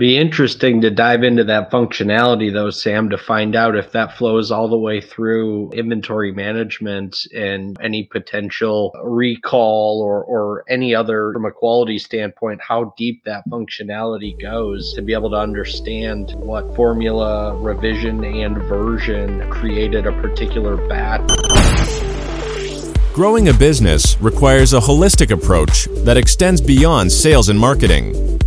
Be interesting to dive into that functionality though, Sam, to find out if that flows all the way through inventory management and any potential recall or, or any other from a quality standpoint, how deep that functionality goes to be able to understand what formula, revision, and version created a particular batch. Growing a business requires a holistic approach that extends beyond sales and marketing.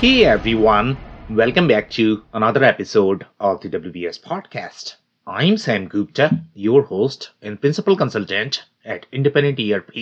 Hey everyone, welcome back to another episode of the WBS podcast. I'm Sam Gupta, your host and principal consultant at independent ERP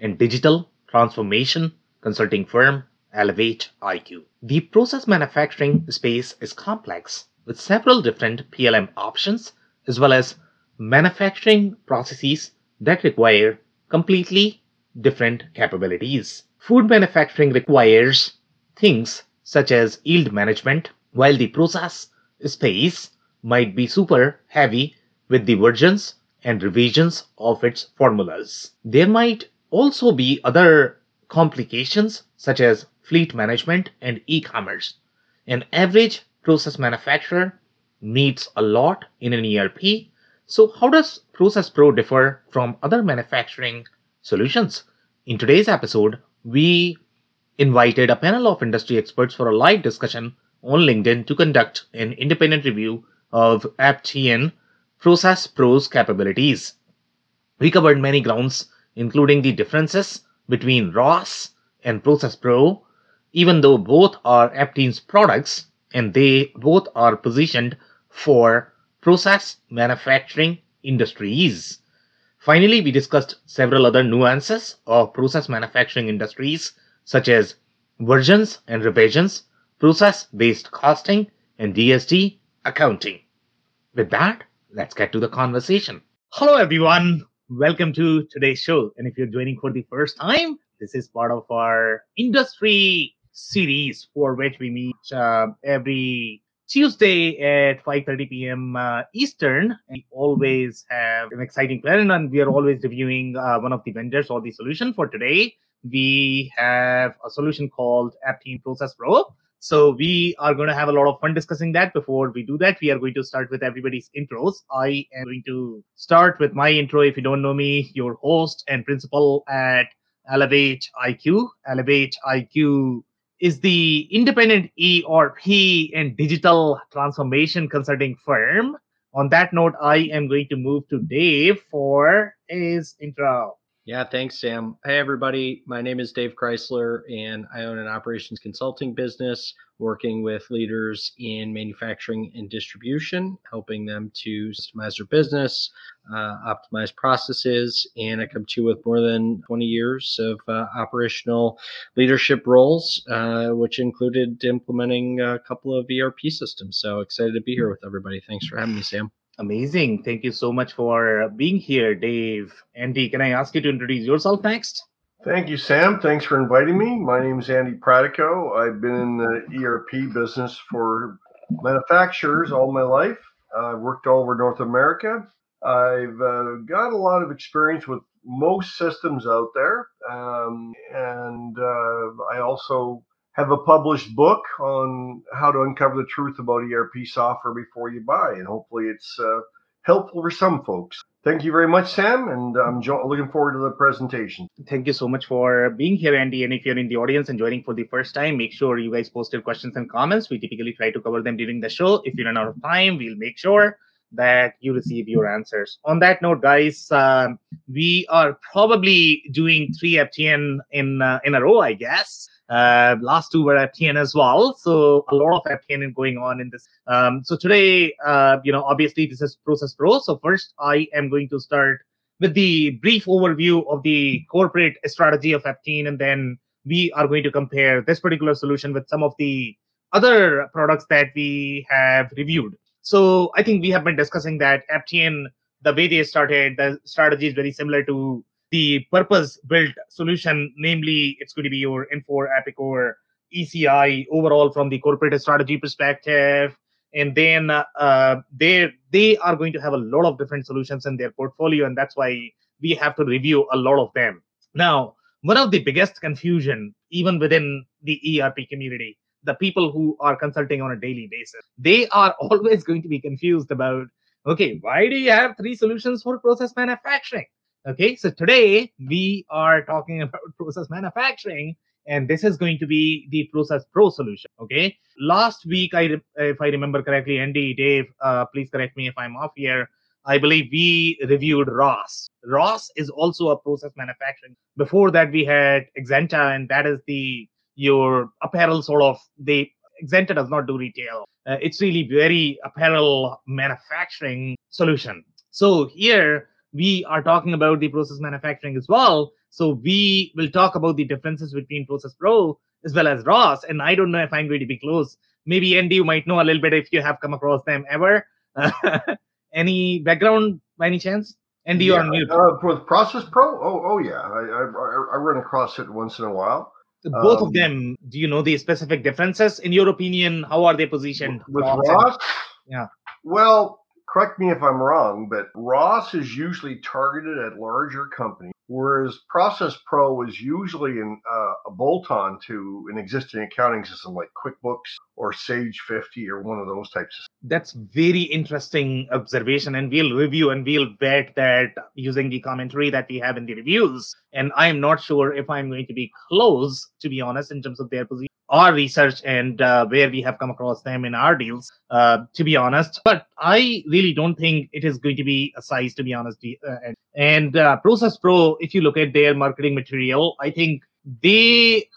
and digital transformation consulting firm Elevate IQ. The process manufacturing space is complex with several different PLM options as well as manufacturing processes that require completely different capabilities. Food manufacturing requires things such as yield management, while the process space might be super heavy with the versions and revisions of its formulas. There might also be other complications such as fleet management and e-commerce. An average process manufacturer needs a lot in an ERP so, how does Process Pro differ from other manufacturing solutions? In today's episode, we invited a panel of industry experts for a live discussion on LinkedIn to conduct an independent review of Aptean Process Pro's capabilities. We covered many grounds, including the differences between Ross and Process Pro, even though both are Aptean's products and they both are positioned for process manufacturing industries. Finally, we discussed several other nuances of process manufacturing industries, such as versions and revisions, process based costing, and DSD accounting. With that, let's get to the conversation. Hello, everyone. Welcome to today's show. And if you're joining for the first time, this is part of our industry series for which we meet uh, every Tuesday at 5:30 p.m. Uh, Eastern. We always have an exciting plan, and we are always reviewing uh, one of the vendors or the solution. For today, we have a solution called Aptean Process Pro. So we are going to have a lot of fun discussing that. Before we do that, we are going to start with everybody's intros. I am going to start with my intro. If you don't know me, your host and principal at Elevate IQ. Elevate IQ is the independent ERP and digital transformation consulting firm. On that note, I am going to move to Dave for his intro. Yeah, thanks, Sam. Hey, everybody. My name is Dave Chrysler, and I own an operations consulting business working with leaders in manufacturing and distribution, helping them to systemize their business, uh, optimize processes. And I come to you with more than 20 years of uh, operational leadership roles, uh, which included implementing a couple of ERP systems. So excited to be here with everybody. Thanks for having me, Sam. Amazing. Thank you so much for being here, Dave. Andy, can I ask you to introduce yourself next? Thank you, Sam. Thanks for inviting me. My name is Andy Pratico. I've been in the ERP business for manufacturers all my life. I've worked all over North America. I've uh, got a lot of experience with most systems out there. Um, and uh, I also have a published book on how to uncover the truth about ERP software before you buy, and hopefully it's uh, helpful for some folks. Thank you very much, Sam, and I'm jo- looking forward to the presentation. Thank you so much for being here, Andy. And if you're in the audience and joining for the first time, make sure you guys post your questions and comments. We typically try to cover them during the show. If you run out of time, we'll make sure that you receive your answers. On that note, guys, um, we are probably doing three Aptean in uh, in a row, I guess. Uh, last two were Aptean as well. So a lot of Aptean going on in this. Um, so today, uh, you know, obviously this is Process Pro. So first I am going to start with the brief overview of the corporate strategy of Aptean, and then we are going to compare this particular solution with some of the other products that we have reviewed. So I think we have been discussing that Aptean, the way they started, the strategy is very similar to the purpose-built solution. Namely, it's going to be your Infor, Epicor, ECI overall from the corporate strategy perspective. And then uh, they they are going to have a lot of different solutions in their portfolio, and that's why we have to review a lot of them. Now, one of the biggest confusion, even within the ERP community, the people who are consulting on a daily basis, they are always going to be confused about, okay, why do you have three solutions for process manufacturing? Okay, so today we are talking about process manufacturing, and this is going to be the Process Pro solution. Okay, last week, I if I remember correctly, Andy, Dave, uh, please correct me if I'm off here. I believe we reviewed Ross. Ross is also a process manufacturing. Before that, we had Exenta, and that is the your apparel sort of. The Exenta does not do retail. Uh, it's really very apparel manufacturing solution. So here we are talking about the process manufacturing as well. So we will talk about the differences between Process Pro as well as Ross. And I don't know if I'm going to be close. Maybe Andy, you might know a little bit if you have come across them ever. any background by any chance? And do you yeah, on mute? Uh, with Process Pro? Oh, oh yeah. I, I, I run across it once in a while. Both um, of them, do you know the specific differences? In your opinion, how are they positioned? With Ross? Yeah. Well, correct me if I'm wrong, but Ross is usually targeted at larger companies, whereas Process Pro is usually an, uh, a bolt on to an existing accounting system like QuickBooks or Sage 50 or one of those types of That's very interesting observation, and we'll review and we'll vet that using the commentary that we have in the reviews. And I'm not sure if I'm going to be close, to be honest, in terms of their position, our research and uh, where we have come across them in our deals. Uh, to be honest, but I really don't think it is going to be a size. To be honest, uh, and, and uh, Process Pro, if you look at their marketing material, I think they,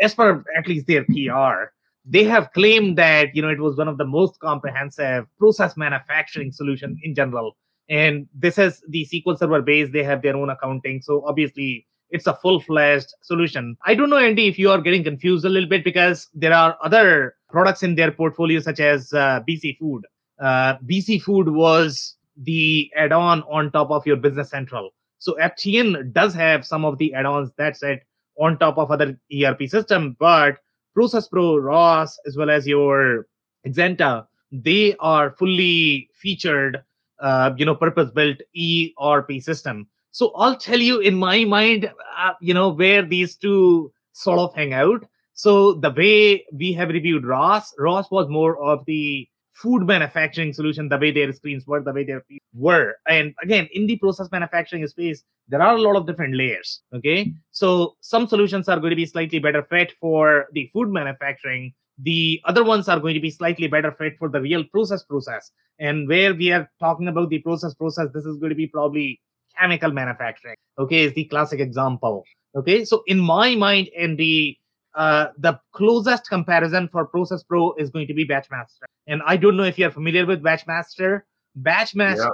as per at least their PR, they have claimed that you know it was one of the most comprehensive process manufacturing solution in general and this is the sql server base they have their own accounting. So obviously it's a full-fledged solution. I don't know andy if you are getting confused a little bit because there are other products in their portfolio such as uh, bc food. Uh, bc food was the add-on on top of your business central. So Aptean does have some of the add-ons that's it on top of other erp system but Process Pro, Ross, as well as your Exenta, they are fully featured, uh, you know, purpose-built ERP system. So I'll tell you in my mind, uh, you know, where these two sort of hang out. So the way we have reviewed Ross, Ross was more of the food manufacturing solution, the way their screens were, the way their feet were. And again, in the process manufacturing space, there are a lot of different layers. Okay. So some solutions are going to be slightly better fit for the food manufacturing. The other ones are going to be slightly better fit for the real process process. And where we are talking about the process process, this is going to be probably chemical manufacturing. Okay, is the classic example. Okay, so in my mind, and the uh, the closest comparison for Process Pro is going to be Batchmaster. And I don't know if you're familiar with Batchmaster. Batchmaster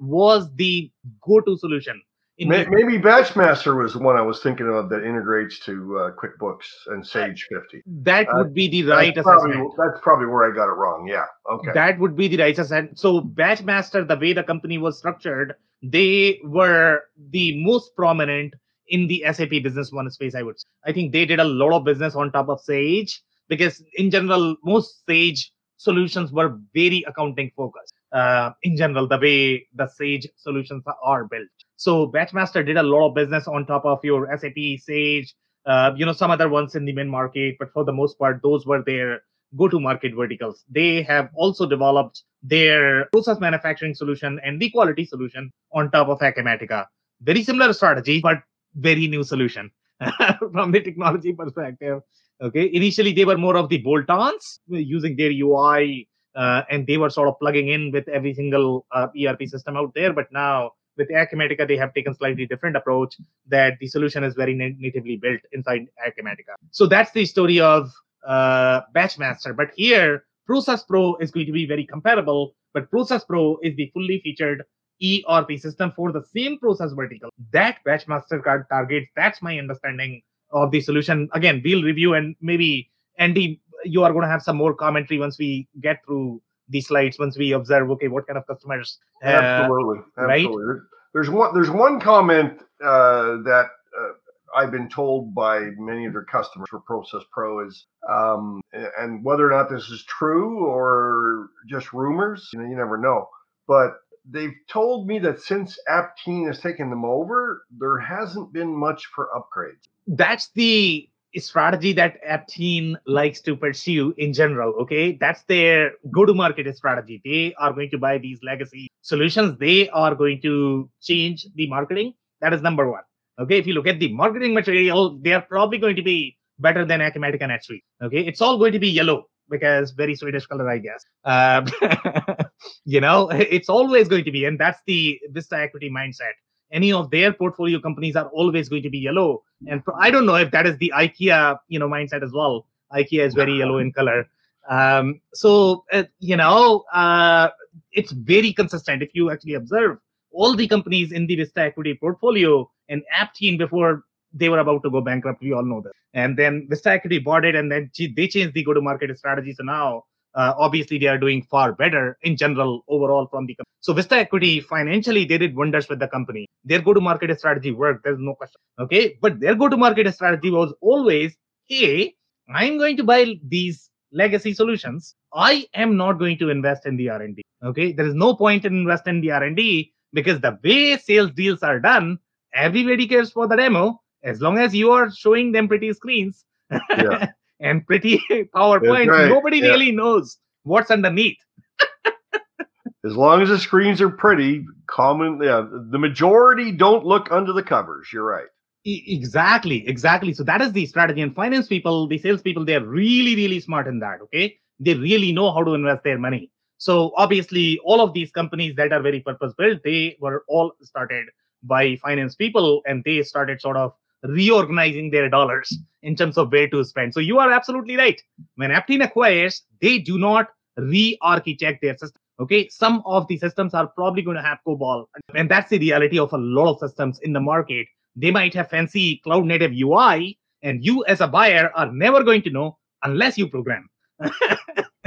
was the go-to solution. Maybe Batchmaster was the one I was thinking of that integrates to uh, QuickBooks and Sage 50. that Uh, would be the right that's, probably, that's probably where I got it wrong. Yeah. Okay. That would be the right assessment. So Batchmaster, the way the company was structured, they were the most prominent in the SAP Business One space. I would. Say. I think they did a lot of business on top of Sage because, in general, most Sage solutions were very accounting focused. Uh, in general, the way the Sage solutions are built. So Batchmaster did a lot of business on top of your SAP, Sage, uh, you know, some other ones in the main market, but for the most part, those were their go-to-market verticals. They have also developed their process manufacturing solution and the quality solution on top of Acumatica. Very similar strategy, but very new solution from the technology perspective. Okay, initially they were more of the bolt-ons using their UI, uh, and they were sort of plugging in with every single uh, ERP system out there. But now with Acumatica, they have taken slightly different approach that the solution is very na- natively built inside Acumatica. So that's the story of uh, Batchmaster. But here, Process Pro is going to be very comparable, but Process Pro is the fully featured ERP system for the same process vertical that Batchmaster card targets. That's my understanding of the solution. Again, we'll review and maybe Andy, you are going to have some more commentary once we get through the slides, once we observe, okay, what kind of customers. Uh, absolutely. Absolutely. Right? There's one, there's one comment uh, that uh, I've been told by many of their customers for Process Pro is, um, and whether or not this is true or just rumors, you know, you never know. But they've told me that since Aptean has taken them over, there hasn't been much for upgrades. That's the strategy that Aptean likes to pursue in general. Okay, that's their go-to-market strategy. They are going to buy these legacy solutions. They are going to change the marketing. That is number one. Okay, if you look at the marketing material, they are probably going to be better than Acumatica and NetSuite. Okay, it's all going to be yellow because very Swedish color, I guess. Um, you know, it's always going to be, and that's the Vista equity mindset. Any of their portfolio companies are always going to be yellow, and I don't know if that is the IKEA, you know, mindset as well. IKEA is very yellow in color. Um, so uh, you know, uh, it's very consistent. If you actually observe all the companies in the Vista equity portfolio and Aptean before they were about to go bankrupt. We all know that. And then Vista Equity bought it, and then they changed the go-to-market strategy. So now, uh, obviously, they are doing far better in general overall from the company. So Vista Equity financially they did wonders with the company. Their go-to-market strategy worked. There's no question. Okay, but their go-to-market strategy was always, hey, I'm going to buy these legacy solutions. I am not going to invest in the R&D. Okay, there is no point in investing in the R&D because the way sales deals are done, everybody cares for the demo as long as you are showing them pretty screens yeah. and pretty PowerPoint, right. nobody yeah. really knows what's underneath. as long as the screens are pretty, common, yeah, the majority don't look under the covers. You're right. exactly, exactly. So that is the strategy. And finance people, the sales people, they're really, really smart in that. Okay, they really know how to invest their money. So obviously, all of these companies that are very purpose built, they were all started by finance people, and they started sort of reorganizing their dollars in terms of where to spend. So you are absolutely right. When Aptean acquires, they do not re-architect their system. Okay, some of the systems are probably going to have COBOL, and that's the reality of a lot of systems in the market. They might have fancy cloud native UI, and you as a buyer are never going to know unless you program.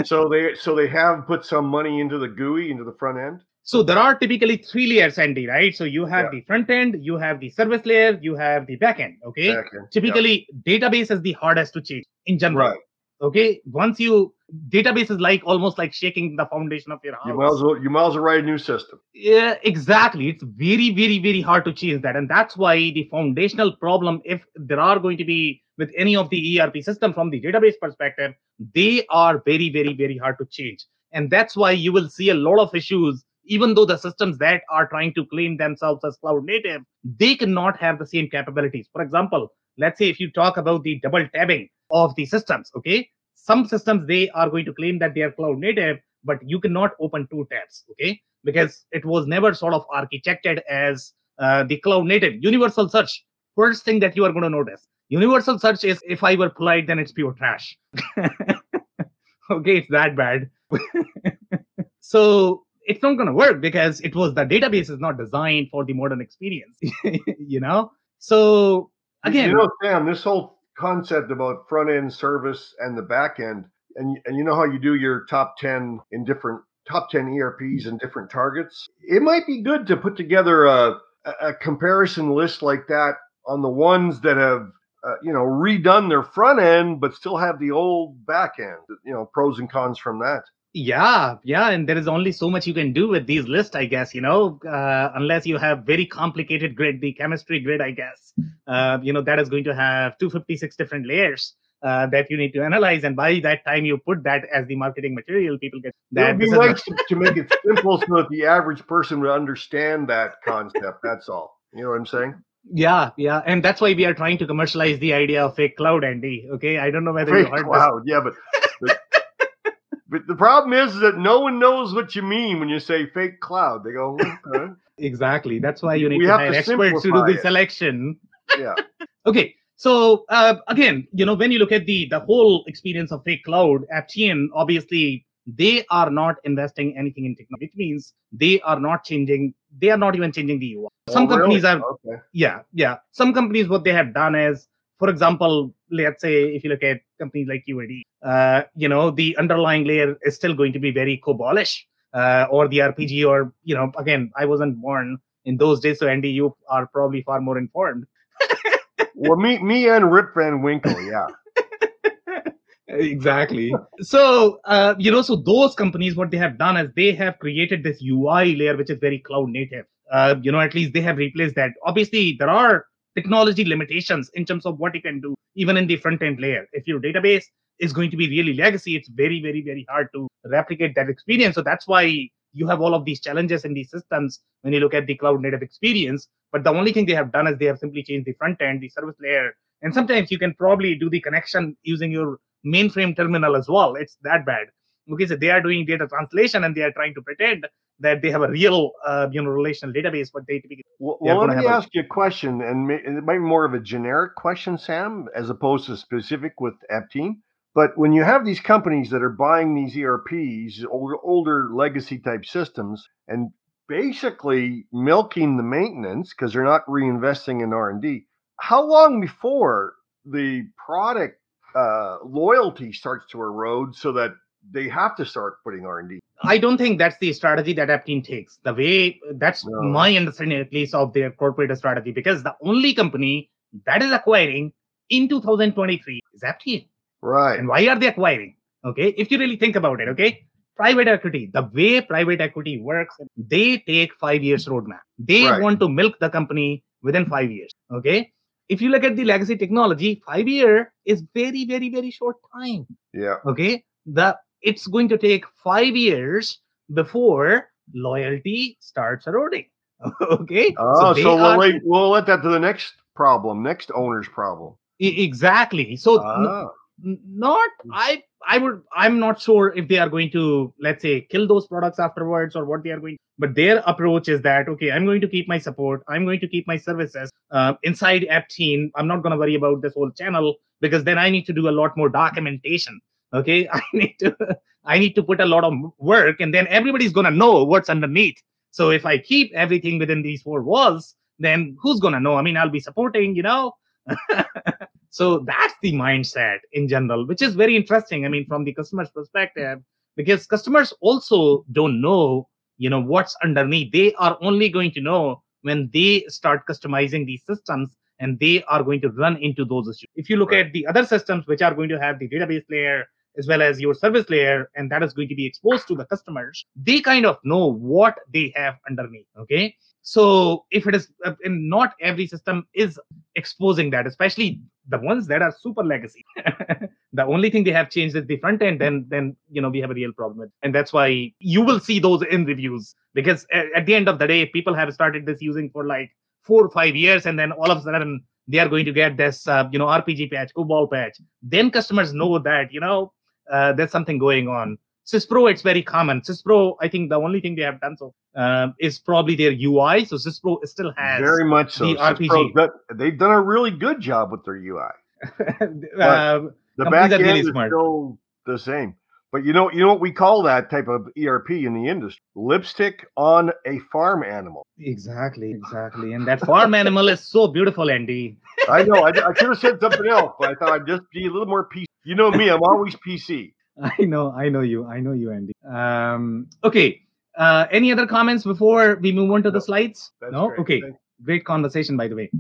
so they so they have put some money into the GUI into the front end. So there are typically three layers, Andy, right? So you have yeah. the front end, you have the service layer, you have the back end. Okay. Typically, yeah. database is the hardest to change in general. Right. Okay. Once you database is like almost like shaking the foundation of your house. You might as well you might as well write a new system. Yeah, exactly. It's very, very, very hard to change that. And that's why the foundational problem, if there are going to be with any of the ERP system from the database perspective, they are very, very, very hard to change. And that's why you will see a lot of issues even though the systems that are trying to claim themselves as cloud native, they cannot have the same capabilities. For example, let's say if you talk about the double tabbing of the systems, okay, some systems they are going to claim that they are cloud native, but you cannot open two tabs, okay, because it was never sort of architected as uh, the cloud native universal search. First thing that you are going to notice, universal search is if I were polite, then it's pure trash. okay, it's that bad. so it's not going to work because it was the database is not designed for the modern experience you know? So again you know sam this whole concept about front end service and the back end and, and you know how you do your top 10 in different top 10 erps and different targets? It might be good to put together a, a comparison list like that on the ones that have uh, you know redone their front end but still have the old back end you know pros and cons from that yeah yeah and there is only so much you can do with these lists i guess you know uh, unless you have very complicated grid the chemistry grid i guess uh, you know that is going to have 256 different layers uh, that you need to analyze and by that time you put that as the marketing material people get that it would be nice to, to make it simple so that the average person would understand that concept that's all you know what i'm saying yeah, yeah, and that's why we are trying to commercialize the idea of fake cloud, Andy. Okay, I don't know whether fake you heard cloud. This. Yeah, but, but the problem is that no one knows what you mean when you say fake cloud. They go, okay. exactly. That's why you need we to hire experts to do the selection. Yeah. okay. So uh, again, you know, when you look at the the whole experience of fake cloud, Aptean, obviously they are not investing anything in technology, which means they are not changing. They are not even changing the UI. Some oh, companies really? are, okay. yeah, yeah. Some companies, what they have done is, for example, let's say if you look at companies like QAD, uh, you know, the underlying layer is still going to be very COBOLish, uh, or the RPG, or you know, again, I wasn't born in those days, so Andy, you are probably far more informed. well, me, me, and Rip Van Winkle, yeah. exactly. So, uh, you know, so those companies, what they have done is they have created this UI layer, which is very cloud native. Uh, you know, at least they have replaced that. Obviously, there are technology limitations in terms of what you can do, even in the front end layer. If your database is going to be really legacy, it's very, very, very hard to replicate that experience. So that's why you have all of these challenges in these systems when you look at the cloud native experience. But the only thing they have done is they have simply changed the front end, the service layer, and sometimes you can probably do the connection using your mainframe terminal as well. It's that bad. Okay, so they are doing data translation and they are trying to pretend that they have a real, uh, you know, relational database, but they typically. Well, well let me ask a, you a question, and it might be more of a generic question, Sam, as opposed to specific with Aptean. But when you have these companies that are buying these ERPs, older, older legacy type systems, and basically milking the maintenance because they're not reinvesting in R and D, how long before the product uh, loyalty starts to erode so that they have to start putting R&D. I don't think that's the strategy that Aptean takes. The way that's no. my understanding at least of their corporate strategy because the only company that is acquiring in 2023 is Aptean. Right. And why are they acquiring? Okay. If you really think about it, okay. Private equity, the way private equity works, they take five years roadmap. They right. want to milk the company within five years. Okay if you look at the legacy technology, five year is very, very, very short time. Yeah. Okay. The it's going to take five years before loyalty starts eroding. okay. Oh, so, so we'll, are, wait, we'll let that to the next problem, next owner's problem. Exactly. So ah. n- not I I would I'm not sure if they are going to let's say kill those products afterwards or what they are going but their approach is that okay i'm going to keep my support i'm going to keep my services uh, inside Aptean i'm not going to worry about this whole channel because then i need to do a lot more documentation okay i need to i need to put a lot of work and then everybody's going to know what's underneath. So if i keep everything within these four walls then who's going to know? I mean i'll be supporting you know? So that's the mindset in general which is very interesting i mean from the customer's perspective because customers also don't know you know what's underneath. They are only going to know when they start customizing these systems and they are going to run into those issues. If you look right. at the other systems which are going to have the database layer as well as your service layer and that is going to be exposed to the customers they kind of know what they have underneath okay? So if it is uh, not every system is exposing that especially the ones that are super legacy. The only thing they have changed is the front end then then you know we have a real problem with and that's why you will see those in reviews because at, at the end of the day people have started this using for like four or five years and then all of a sudden they are going to get this uh, you know rpg patch cobol patch. Then customers know that you know uh, there's something going on syspro it's very common syspro i think the only thing they have done so uh, is probably their ui so syspro still has very much so the rpg they've done a really good job with their ui uh, the back end really is smart. still the same. But you know, you know what we call that type of ERP in the industry? Lipstick on a farm animal. Exactly, exactly. And that farm animal is so beautiful, Andy. I know. I, I should have said something else, but I thought I'd just be a little more PC. You know me, I'm always PC. I know, I know you. I know you, Andy. Um, okay. Uh, any other comments before we move on to the slides? no? Great. Okay. Great conversation, by the way.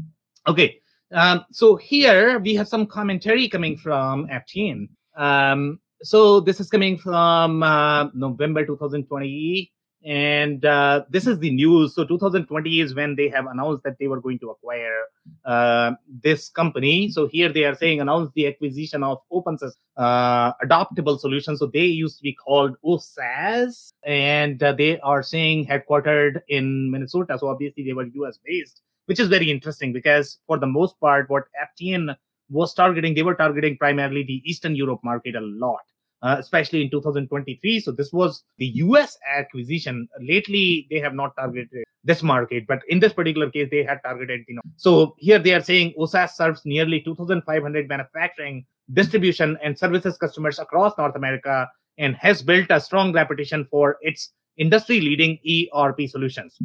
Okay. Um, so here we have some commentary coming from Aptean. Um, so this is coming from uh, November 2020, and uh, this is the news. So 2020 is when they have announced that they were going to acquire uh, this company. So here they are saying announce the acquisition of OpenSys uh, adoptable solutions. So they used to be called OSAS, and uh, they are saying headquartered in Minnesota. So obviously they were US based which is very interesting because for the most part, what Aptean was targeting, they were targeting primarily the Eastern Europe market a lot. Uh, especially in 2023. So this was the US acquisition. Lately, they have not targeted this market, but in this particular case, they had targeted, you know. So here they are saying OSAS serves nearly 2,500 manufacturing, distribution, and services customers across North America and has built a strong reputation for its industry leading ERP solutions.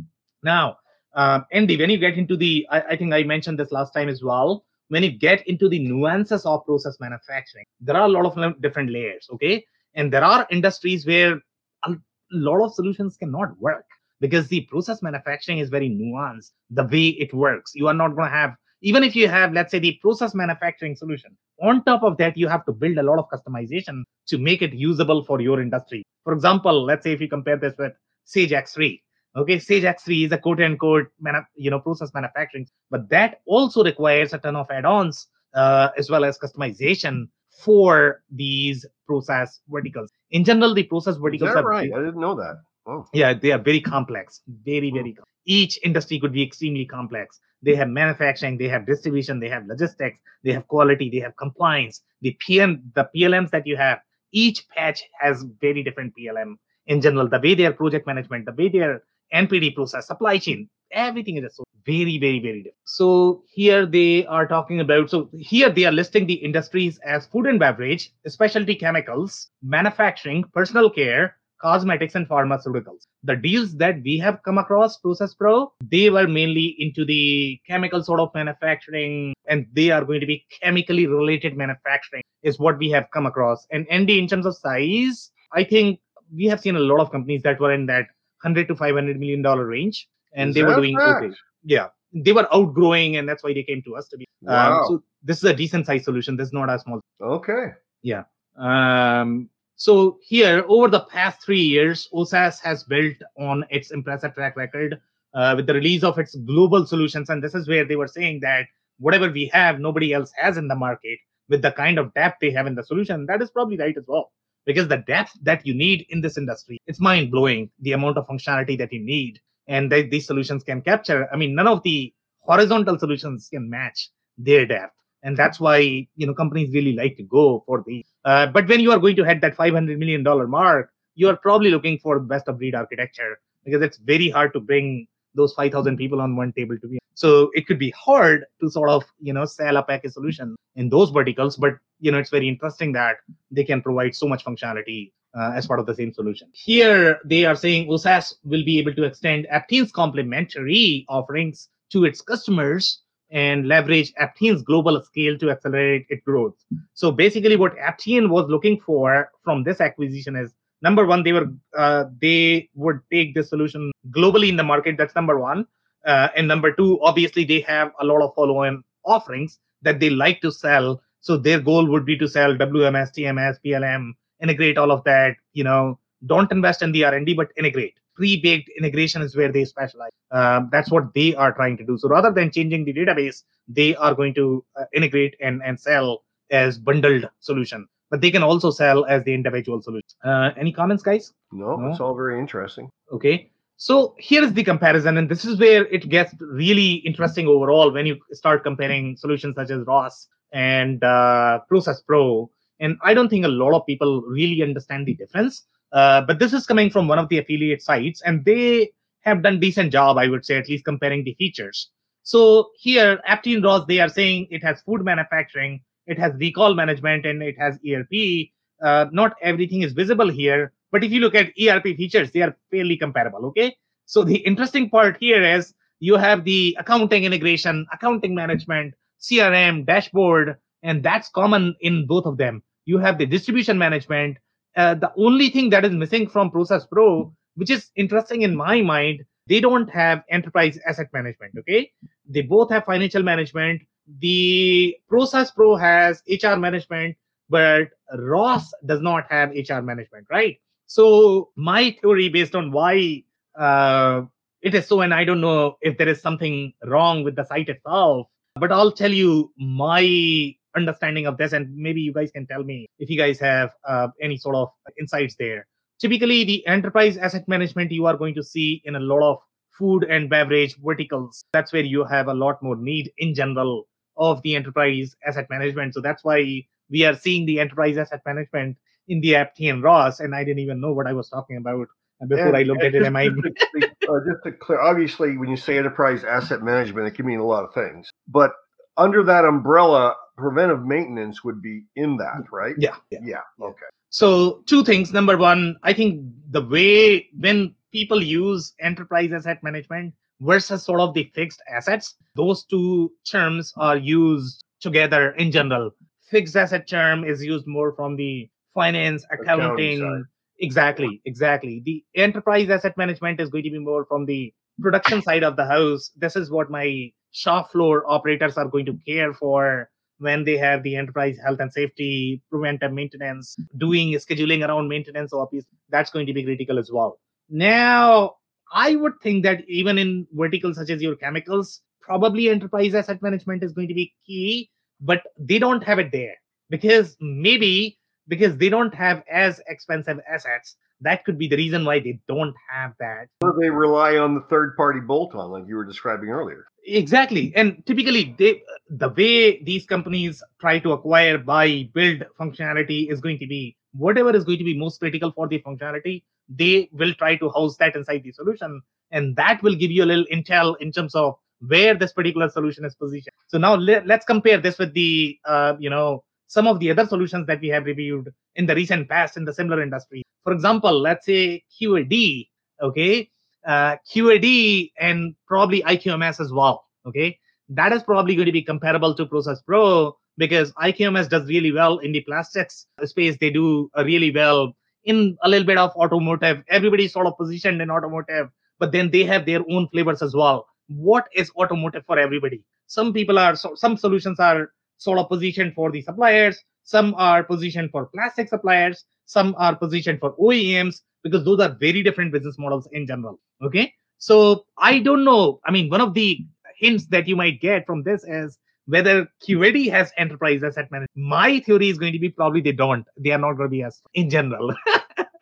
Now, um, Andy, when you get into the, I, I, think I mentioned this last time as well. When you get into the nuances of process manufacturing, there are a lot of different layers. Okay. And there are industries where a lot of solutions cannot work because the process manufacturing is very nuanced the way it works you are not going to have even if you have let's say the process manufacturing solution on top of that you have to build a lot of customization to make it usable for your industry for example let's say if you compare this with sage x3 okay sage x3 is a quote unquote manu- you know process manufacturing but that also requires a ton of add-ons uh, as well as customization for these process verticals. In general the process verticals are right? I didn't know that. Oh, yeah they are very complex. Very very com- each industry could be extremely complex. They have manufacturing they have distribution they have logistics they have quality they have compliance. The pm the plms that you have each patch has very different plm in general the way their project management the way their npd process supply chain everything is so very very very different so here they are talking about so here they are listing the industries as food and beverage specialty chemicals manufacturing personal care cosmetics and pharmaceuticals. The deals that we have come across, Process Pro, they were mainly into the chemical sort of manufacturing, and they are going to be chemically related manufacturing, is what we have come across. And Andy, in terms of size, I think we have seen a lot of companies that were in that 100 to 500 million dollar range, and Is they were doing fact? okay. Yeah, they were outgrowing, and that's why they came to us to be. Wow. Um, so this is a decent size solution. This is not a small okay. Yeah um, so here, over the past three years, OSAS has built on its impressive track record uh, with the release of its global solutions, and this is where they were saying that whatever we have, nobody else has in the market with the kind of depth they have in the solution. That is probably right as well, because the depth that you need in this industry, it's mind blowing. The amount of functionality that you need, and that these solutions can capture. I mean, none of the horizontal solutions can match their depth and that's why you know companies really like to go for the uh, but when you are going to hit that 500 million dollar mark you are probably looking for best of breed architecture because it's very hard to bring those 5000 people on one table to be so it could be hard to sort of you know sell a package solution in those verticals but you know it's very interesting that they can provide so much functionality uh, as part of the same solution here they are saying osas will be able to extend aptean's complementary offerings to its customers and leverage Aptean's global scale to accelerate its growth. So basically, what Aptean was looking for from this acquisition is number one, they were uh, they would take this solution globally in the market. That's number one, uh, and number two, obviously they have a lot of follow-on offerings that they like to sell. So their goal would be to sell WMS, TMS, PLM, integrate all of that. You know, don't invest in the R&D, but integrate pre-baked integration is where they specialize. Um, that's what they are trying to do. So rather than changing the database, they are going to uh, integrate and, and sell as bundled solution. But they can also sell as the individual solution. Uh, any comments, guys? No, No? it's all very interesting. Okay. So here is the comparison, and this is where it gets really interesting overall when you start comparing solutions such as Ross and uh, Process Pro. And I don't think a lot of people really understand the difference. Uh, but this is coming from one of the affiliate sites, and they have done decent job, I would say, at least comparing the features. So here, Aptean Ross, they are saying it has food manufacturing, it has recall management, and it has ERP. Uh, not everything is visible here, but if you look at ERP features, they are fairly comparable. Okay. So the interesting part here is you have the accounting integration, accounting management, CRM, dashboard, and that's common in both of them. You have the distribution management. Uh, the only thing that is missing from Process Pro, which is interesting in my mind, they don't have enterprise asset management. Okay. They both have financial management. The Process Pro has HR management, but Ross does not have HR management, right? So my theory based on why uh, it is so, and I don't know if there is something wrong with the site itself, but I'll tell you my understanding of this, and maybe you guys can tell me if you guys have uh, any sort of insights there. Typically, the enterprise asset management you are going to see in a lot of food and beverage verticals. That's where you have a lot more need in general of the enterprise asset management. So that's why we are seeing the enterprise asset management in the Aptean Ross, and I didn't even know what I was talking about And before And- I looked at it. Am I? just to, uh, just to clear, obviously, when you say enterprise asset management, it can mean a lot of things. But under that umbrella, preventive maintenance would be in that, right? Yeah, yeah. Yeah. Okay. So two things. Number one, I think the way when people use enterprise asset management versus sort of the fixed assets, those two terms are used together in general. Fixed asset term is used more from the finance, Accounting accounting. Exactly, exactly. The enterprise asset management is going to be more from the production side of the house. This is what my shop floor operators are going to care for when they have the enterprise health and safety, preventive maintenance, doing scheduling around maintenance office. That's going to be critical as well. Now, I would think that even in verticals such as your chemicals, probably enterprise asset management is going to be key, but they don't have it there because maybe because they don't have as expensive assets. That could be the reason why they don't have that. Or they rely on the third party bolt on, like you were describing earlier. Exactly. And typically they the way these companies try to acquire, buy, build functionality is going to be whatever is going to be most critical for the functionality, they will try to house that inside the solution. And that will give you a little intel in terms of where this particular solution is positioned. So now let, us compare this with the uh, you know some of the other solutions that we have reviewed in the recent past in the similar industry. For example, let's say QAD, okay, uh, QAD and probably IQMS as well, okay. That is probably going to be comparable to Process Pro because IQMS does really well in the plastics space. They do uh, really well in a little bit of automotive. Everybody's sort of positioned in automotive, but then they have their own flavors as well. What is automotive for everybody? Some people are, so, some solutions are sort of for the suppliers. Some are positioned for plastic suppliers. Some are positioned for OEMs because those are very different business models in general. Okay. So I don't know. I mean, one of the hints that you might get from this is whether QAD has enterprise asset management. My theory is going to be probably they don't. They are not going to be as in general.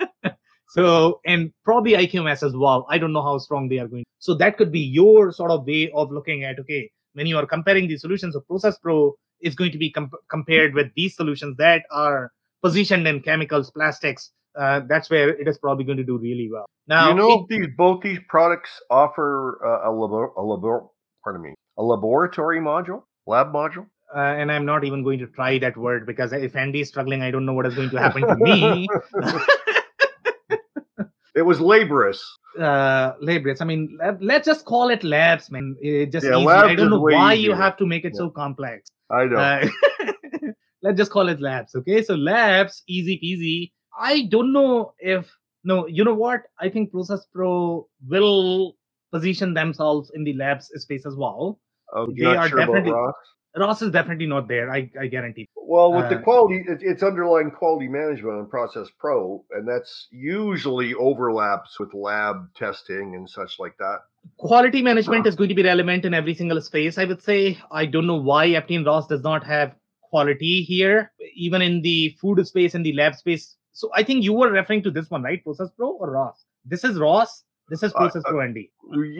so, and probably IQMS as well. I don't know how strong they are going. So that could be your sort of way of looking at, okay, when you are comparing the solutions of Process Pro is going to be comp- compared with these solutions that are positioned in chemicals, plastics. Uh, that's where it is probably going to do really well. Now, you know, it- these both these products offer uh, a labor, a labor, pardon me, a laboratory module, lab module. uh, and I'm not even going to try that word because if Andy is struggling, I don't know what is going to happen to me. It was laborious. uh, laborious. I mean, lab, let's just call it labs, man. It just Yeah, easy. I don't know why you have to make it Yeah. so complex. I know. Uh, let's just call it labs. Okay, so labs, easy peasy. I don't know if no. You know what? I think Process Pro will position themselves in the labs space as well. Oh, they you're sure definitely- Ross? Ross is definitely not there. I, I guarantee. Well, with the Uh, quality, it, it's underlying quality management on Process Pro, and that's usually overlaps with lab testing and such like that. Quality management is going to be relevant in every single space i would say i don't know why Aptean ross does not have quality here even in the food space and the lab space so i think you were referring to this one right process pro or ross this is ross this is Uh, process uh, pro andy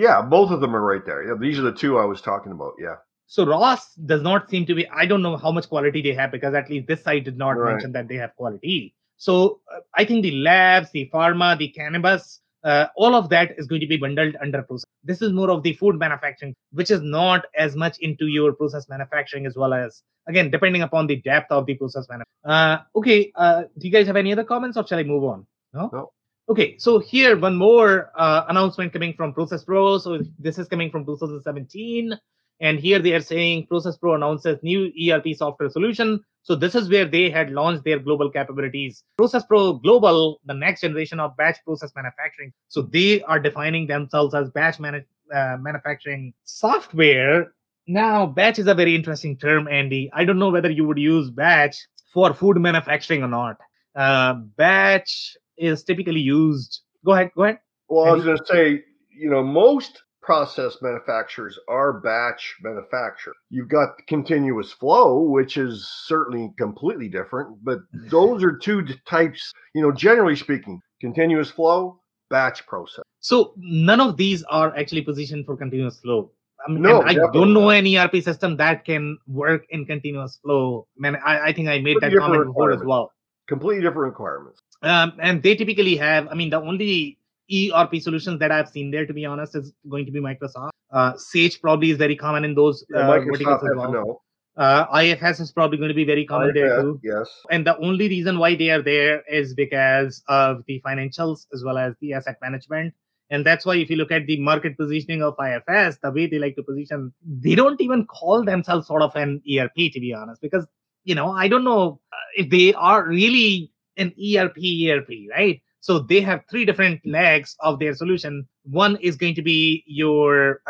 Yeah, both of them are right there. Yeah, these are the two I was talking about. Yeah. so ross does not seem to be i don't know how much quality they have because at least this side did not Right. mention that they have quality so uh, i think the labs the pharma the cannabis uh, all of that is going to be bundled under process. This is more of the food manufacturing which is not as much into your process manufacturing as well as again depending upon the depth of the process manufacturing uh, okay uh, do you guys have any other comments or shall i move on? No? No. okay so here one more uh, announcement coming from process pro. So this is coming from 2017 and here they are saying process pro announces new erp software solution. So this is where they had launched their global capabilities. Process pro global the next generation of batch process manufacturing. So they are defining themselves as batch uh, manufacturing software. Now batch is a very interesting term andy. I don't know whether you would use batch for food manufacturing or not. Uh, batch is typically used. Go ahead go ahead. Well, I was going to say, you know, most process manufacturers are batch manufacture. You've got continuous flow, which is certainly completely different, but those are two types, you know, generally speaking, continuous flow, batch process. So none of these are actually positioned for continuous flow. I mean, No, I don't know any ERP system that can work in continuous flow. Man, I, I think I made that comment before as well. Completely different requirements. Um, and they typically have, I mean, the only ERP solutions that I've seen there, to be honest, is going to be Microsoft. Uh, Sage probably is very common in those Yeah, uh, verticals as well. Uh, IFS is probably going to be very common there too. Yes. And the only reason why they are there is because of the financials as well as the asset management And that's why if you look at the market positioning of IFS, the way they like to position, they don't even call themselves sort of an ERP, to be honest, because, you know, I don't know uh, if they are really an ERP, ERP, right? So they have three different legs of their solution. One is going to be your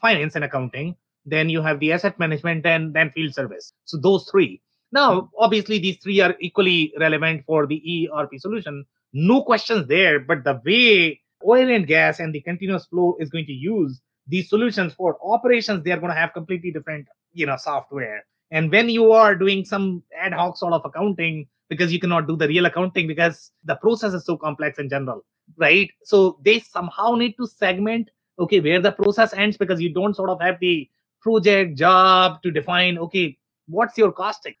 finance and accounting. Then you have the asset management and then field service. So those three. Now, obviously, these three are equally relevant for the ERP solution. No questions there, but the way oil and gas and the continuous flow is going to use these solutions for operations, they are going to have completely different, you know, software. And when you are doing some ad hoc sort of accounting, because you cannot do the real accounting because the process is so complex in general, right? So they somehow need to segment, okay, where the process ends because you don't sort of have the project job to define, okay, what's your costing?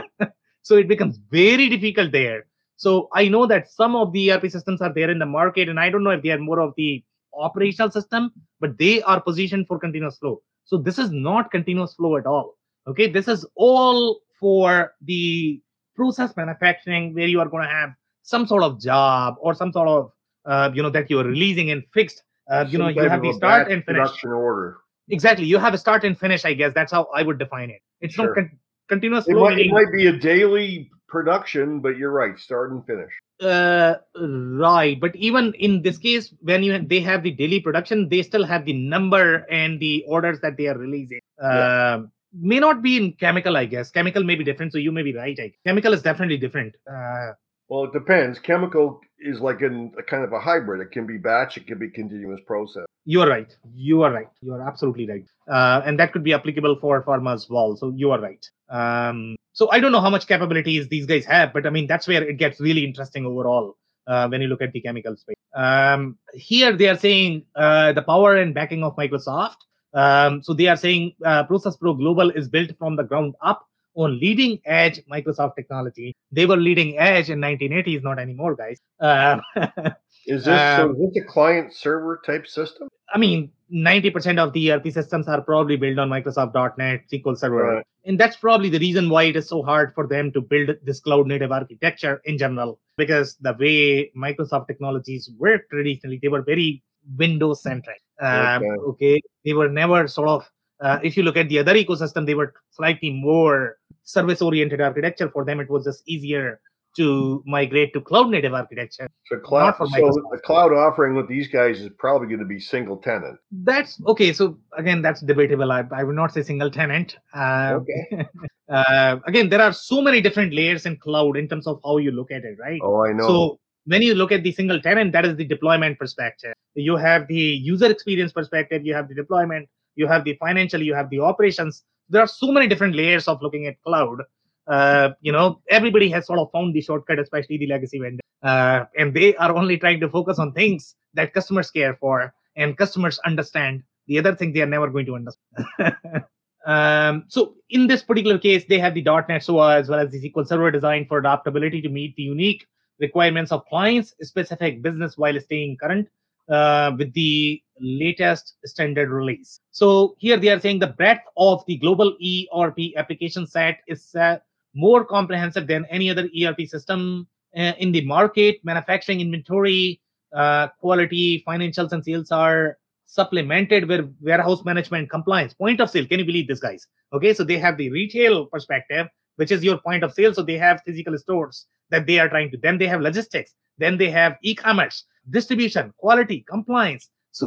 so it becomes very difficult there. So I know that some of the ERP systems are there in the market, and I don't know if they are more of the operational system, but they are positioned for continuous flow. So this is not continuous flow at all. Okay, this is all for the process manufacturing where you are going to have some sort of job or some sort of uh, you know that you are releasing and fixed. Uh, you know, you have the start and finish. Production order. Exactly, you have a start and finish. I guess that's how I would define it. It's sure. not con- continuous it. Might, it might be a daily production, but you're right, start and finish. Uh, right, but even in this case, when you they have the daily production, they still have the number and the orders that they are releasing. Yeah. Um, may not be in chemical, I guess. Chemical may be different, so you may be right. I, chemical is definitely different. Uh, well, it depends. Chemical is like in a kind of a hybrid. It can be batch, it can be continuous process. You are right. You are right. You are absolutely right. Uh, and that could be applicable for pharma as well. So you are right. Um, so I don't know how much capabilities these guys have, but I mean that's where it gets really interesting overall uh, when you look at the chemical space. Um, here they are saying uh, the power and backing of Microsoft. Um, so they are saying uh, Process Pro Global is built from the ground up on leading edge Microsoft technology. They were leading edge in 1980s, not anymore, guys. Uh, is this um, so? Is this a client server type system? I mean, 90% of the ERP systems are probably built on Microsoft.NET SQL Server. Right. And that's probably the reason why it is so hard for them to build this cloud native architecture in general, because the way Microsoft technologies work traditionally, they were very Windows centric. Um, okay. okay. They were never sort of, uh, if you look at the other ecosystem, they were slightly more service oriented architecture. For them, it was just easier to migrate to cloud native architecture. So cloud, so the cloud offering with these guys is probably going to be single tenant. That's okay. So again, that's debatable. I, I would not say single tenant. Uh, okay. uh, again, there are so many different layers in cloud in terms of how you look at it, right? Oh, I know. So when you look at the single tenant, that is the deployment perspective. You have the user experience perspective. You have the deployment. You have the financial. You have the operations. There are so many different layers of looking at cloud uh, you know, everybody has sort of found the shortcut, especially the legacy vendor. Uh, and they are only trying to focus on things that customers care for and customers understand. The other thing they are never going to understand. um, so in this particular case, they have the .NET SOA as well as the SQL Server design for adaptability to meet the unique requirements of clients' specific business while staying current uh, with the latest standard release. So here they are saying the breadth of the global ERP application set is uh, more comprehensive than any other ERP system uh, in the market. Manufacturing inventory, uh, quality, financials, and sales are supplemented with warehouse management compliance. Point of sale. Can you believe this, guys? Okay, so they have the retail perspective, which is your point of sale. So they have physical stores that they are trying to. Then they have logistics. Then they have e-commerce, distribution, quality, compliance. So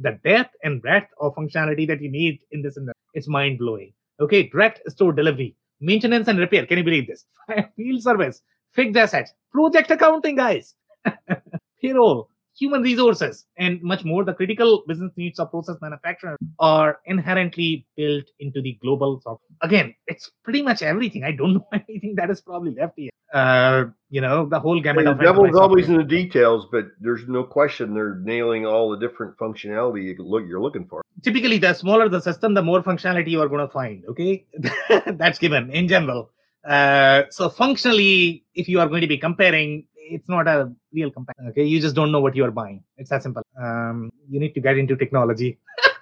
the depth and breadth of functionality that you need in this industry, it's mind blowing. Okay, direct store delivery maintenance and repair. Can you believe this? Field service, fixed assets, project accounting, guys, payroll, human resources, and much more. The critical business needs of process manufacturers are inherently built into the global software. Again, it's pretty much everything. I don't know anything that is probably left here. Uh, you know, the whole gamut of the devil's always in the details, but there's no question they're nailing all the different functionality you look you're looking for. Typically, the smaller the system, the more functionality you are going to find. Okay, that's given in general. Uh, so functionally, if you are going to be comparing, it's not a real comparison. Okay, you just don't know what you are buying. It's that simple. Um, you need to get into technology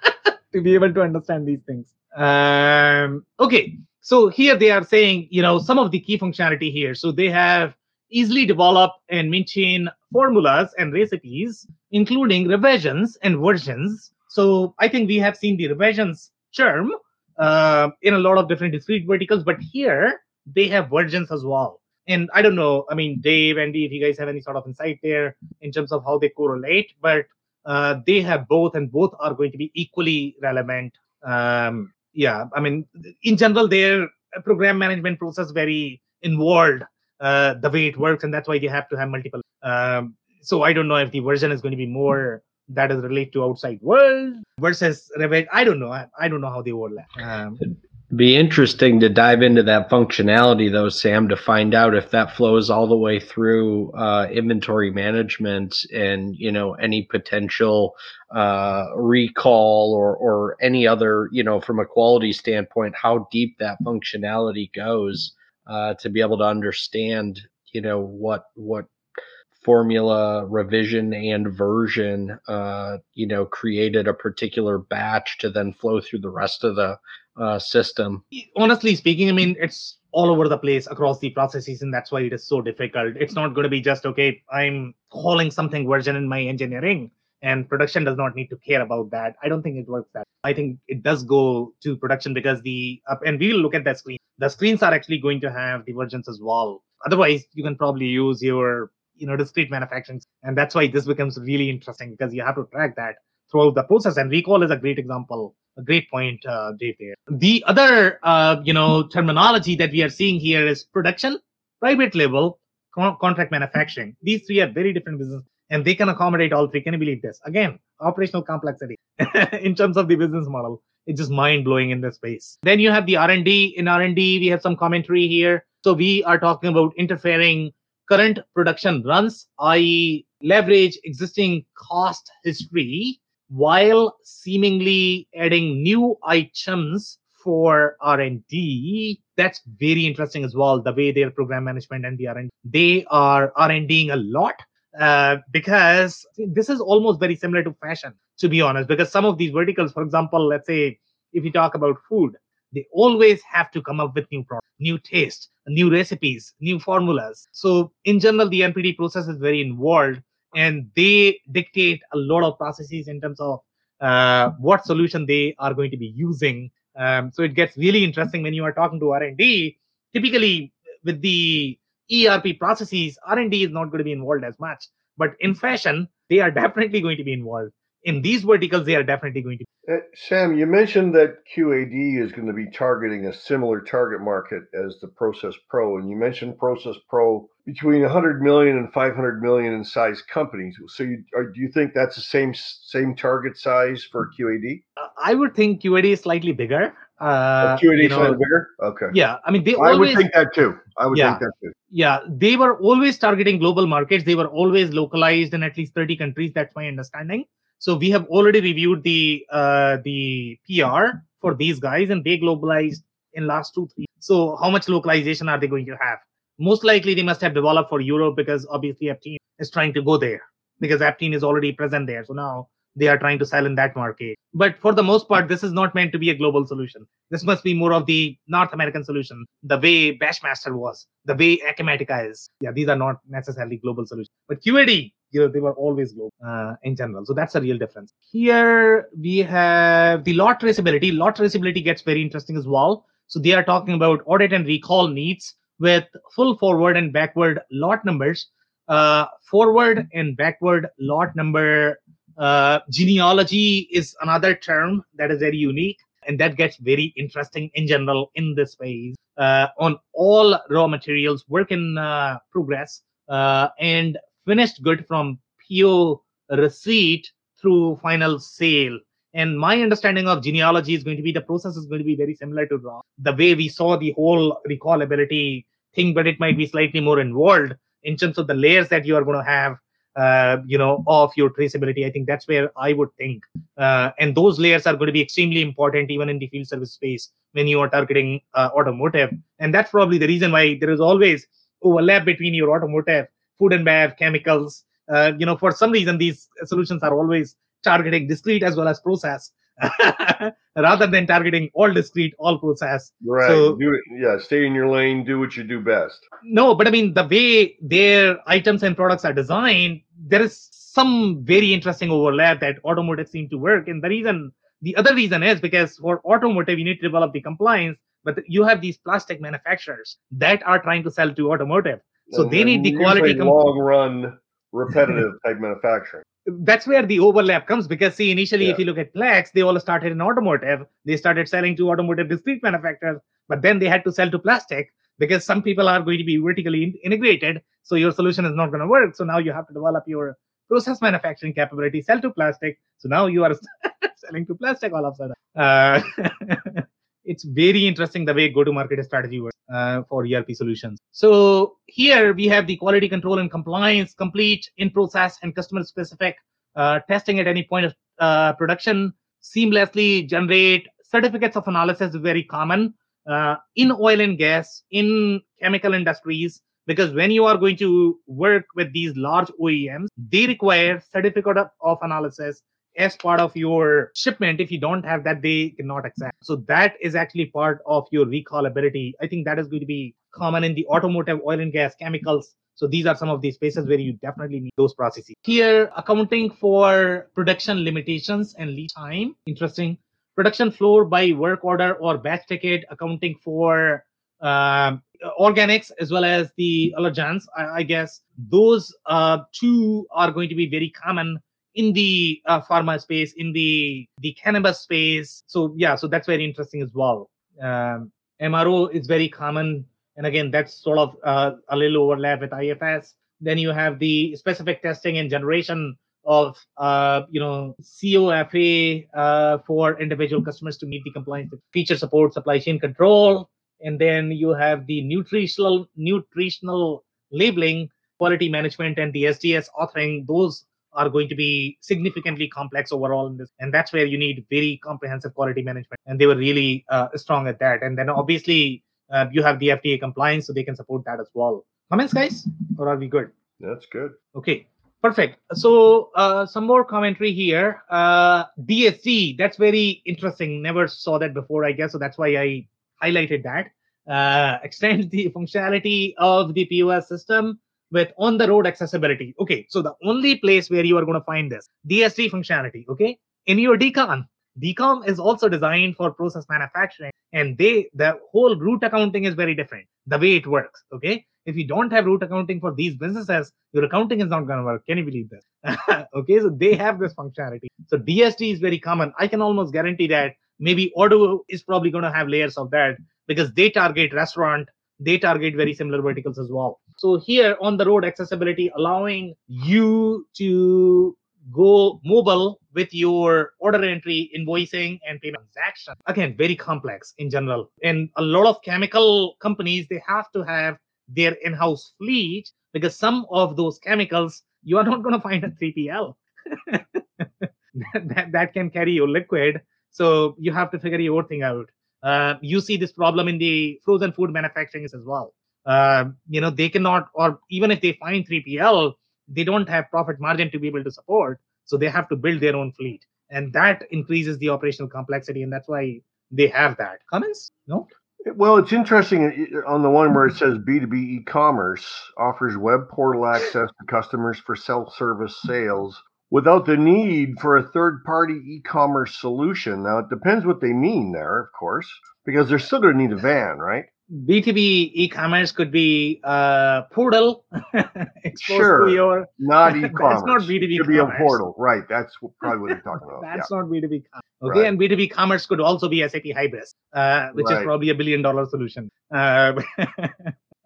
to be able to understand these things. Um, okay, so here they are saying, you know, some of the key functionality here. So they have easily develop and maintain formulas and recipes, including revisions and versions. So I think we have seen the revisions term uh, in a lot of different discrete verticals, but here they have versions as well. And I don't know, I mean, Dave, Andy, if you guys have any sort of insight there in terms of how they correlate, but uh, they have both, and both are going to be equally relevant. Um, yeah, I mean, in general, their program management process very involved uh, the way it works, and that's why they have to have multiple. Um, so I don't know if the version is going to be more that is related to outside world versus Revit. I don't know. I, I don't know how they overlap. Um, be interesting to dive into that functionality though sam to find out if that flows all the way through uh, inventory management and you know any potential uh, recall or or any other you know from a quality standpoint how deep that functionality goes uh, to be able to understand you know what what formula revision and version uh, you know created a particular batch to then flow through the rest of the uh, system. Honestly speaking i mean it's all over the place across the processes and that's why it is so difficult. It's not going to be just okay i'm calling something version in my engineering and production does not need to care about that. I don't think it works that i think it does go to production because the uh, and we will look at that screen. The screens are actually going to have the versions as well. Otherwise you can probably use your you know discrete manufacturing. And that's why this becomes really interesting because you have to track that throughout the process. And recall is a great example a great point uh, dave there. The other uh, you know terminology that we are seeing here is production private label con- contract manufacturing. These three are very different business and they can accommodate all three. Can you believe this? Again operational complexity in terms of the business model. It's just mind blowing in this space. Then you have the r&d in r&d we have some commentary here. So we are talking about interfering current production runs, i.e., leverage existing cost history while seemingly adding new items for R&D. That's very interesting as well. The way their program management and the R&D, they are R&Ding a lot uh, because this is almost very similar to fashion, to be honest. Because some of these verticals, for example, let's say if you talk about food, they always have to come up with new products, new taste, new recipes, new formulas. So in general, the NPD process is very involved and they dictate a lot of processes in terms of uh, what solution they are going to be using. Um, so it gets really interesting when you are talking to R&D. Typically, with the ERP processes, R&D is not going to be involved as much. But in fashion, they are definitely going to be involved. In these verticals, they are definitely going to. Uh, Sam, you mentioned that QAD is going to be targeting a similar target market as the Process Pro, and you mentioned Process Pro between 100 million and 500 million in size companies. So, you, are, do you think that's the same same target size for QAD? Uh, I would think QAD is slightly bigger. Uh, QAD is slightly bigger. Okay. Yeah, I mean they. Always I always, would think that too. I would Yeah. think that too. Yeah, they were always targeting global markets. They were always localized in at least 30 countries. That's my understanding. So we have already reviewed the uh, the PR for these guys, and they globalized in last two three. So how much localization are they going to have? Most likely they must have developed for Europe because obviously Aptean is trying to go there because Aptean is already present there. So now they are trying to sell in that market. But for the most part, this is not meant to be a global solution. This must be more of the North American solution, the way BatchMaster was, the way Acumatica is. Yeah, these are not necessarily global solutions. But QAD, you know, they were always global uh, in general. So that's a real difference. Here we have the lot traceability. Lot traceability gets very interesting as well. So they are talking about audit and recall needs with full forward and backward lot numbers. Uh, forward and backward lot number uh, genealogy is another term that is very unique and that gets very interesting in general in this space. Uh, on all raw materials work in uh, progress uh, and finished good from PO receipt through final sale. And my understanding of genealogy is going to be the process is going to be very similar to raw. The way we saw the whole recallability thing but it might be slightly more involved in terms of the layers that you are going to have uh, you know of your traceability. I think that's where i would think uh, and those layers are going to be extremely important even in the field service space when you are targeting uh, automotive. And that's probably the reason why there is always overlap between your automotive food and bev chemicals. Uh, you know for some reason these solutions are always targeting discrete as well as process rather than targeting all discrete, all process. Right. So- do it. Yeah. Stay in your lane. Do what you do best. No, but I mean, the way their items and products are designed, there is some very interesting overlap that automotive seem to work. And the reason, the other reason is because for automotive, you need to develop the compliance, but you have these plastic manufacturers that are trying to sell to automotive. So And- they need the quality long run, repetitive type manufacturing. That's where the overlap comes because see initially if you look at plex they all started in automotive. They started selling to automotive discrete manufacturers but then they had to sell to plastic because some people are going to be vertically in- integrated so your solution is not going to work. So now you have to develop your process manufacturing capability sell to plastic. So now you are selling to plastic all of a sudden. Uh, it's very interesting the way go to market strategy works uh, for erp solutions. So here we have the quality control and compliance complete in process and customer specific uh, testing at any point of uh, production seamlessly generate certificates of analysis is very common uh, in oil and gas in chemical industries because when you are going to work with these large OEMs, they require certificate of, of analysis as part of your shipment. If you don't have that, they cannot accept. So that is actually part of your recallability. I think that is going to be common in the automotive, oil and gas, chemicals. So these are some of the spaces where you definitely need those processes. Here, accounting for production limitations and lead time. Interesting. Production floor by work order or batch ticket, accounting for um, organics as well as the allergens. I, I guess those uh, two are going to be very common in the uh, pharma space, in the the cannabis space. So yeah, so that's very interesting as well. Um, MRO is very common, and again, that's sort of uh, a little overlap with IFS. Then you have the specific testing and generation of uh, you know COFA uh, for individual customers to meet the compliance feature support, supply chain control, and then you have the nutritional nutritional labeling, quality management, and the SDS authoring. Those are going to be significantly complex overall in this, and that's where you need very comprehensive quality management. And they were really uh, strong at that. And then obviously uh, you have the FDA compliance, so they can support that as well. Comments, guys, or are we good? That's good. Okay, perfect. So uh, some more commentary here. Uh, DSD, that's very interesting. Never saw that before, I guess. So that's why I highlighted that. Uh, extend the functionality of the POS system with on-the-road accessibility. Okay, so the only place where you are going to find this DSD functionality. Okay, in your Deacom. Deacom is also designed for process manufacturing, and they the whole route accounting is very different. The way it works. Okay, if you don't have route accounting for these businesses, your accounting is not going to work. Can you believe this? okay, so they have this functionality. So DSD is very common. I can almost guarantee that maybe Odoo is probably going to have layers of that because they target restaurant, they target very similar verticals as well. So here on the road accessibility, allowing you to go mobile with your order entry, invoicing, and payment transaction. Again, very complex in general. And a lot of chemical companies, they have to have their in-house fleet because some of those chemicals you are not going to find a 3PL that, that can carry your liquid. So you have to figure your thing out. Uh, you see this problem in the frozen food manufacturing as well. Uh, you know, they cannot, or even if they find 3PL, they don't have profit margin to be able to support. So they have to build their own fleet. And that increases the operational complexity. And that's why they have that. Comments? No? Well, it's interesting uh, on the one where it says B2B e-commerce offers web portal access to customers for self-service sales without the need for a third-party e-commerce solution. Now, it depends what they mean there, of course, because they're still going to need a van, right? B2B e-commerce could be uh, portal Sure. to your Not e-commerce. not B2B It should be a portal, right? That's probably what they're talking about. That's not B2B commerce. Okay, Right. and B2B commerce could also be SAP Hybris, uh, which is probably a billion dollar solution. Uh,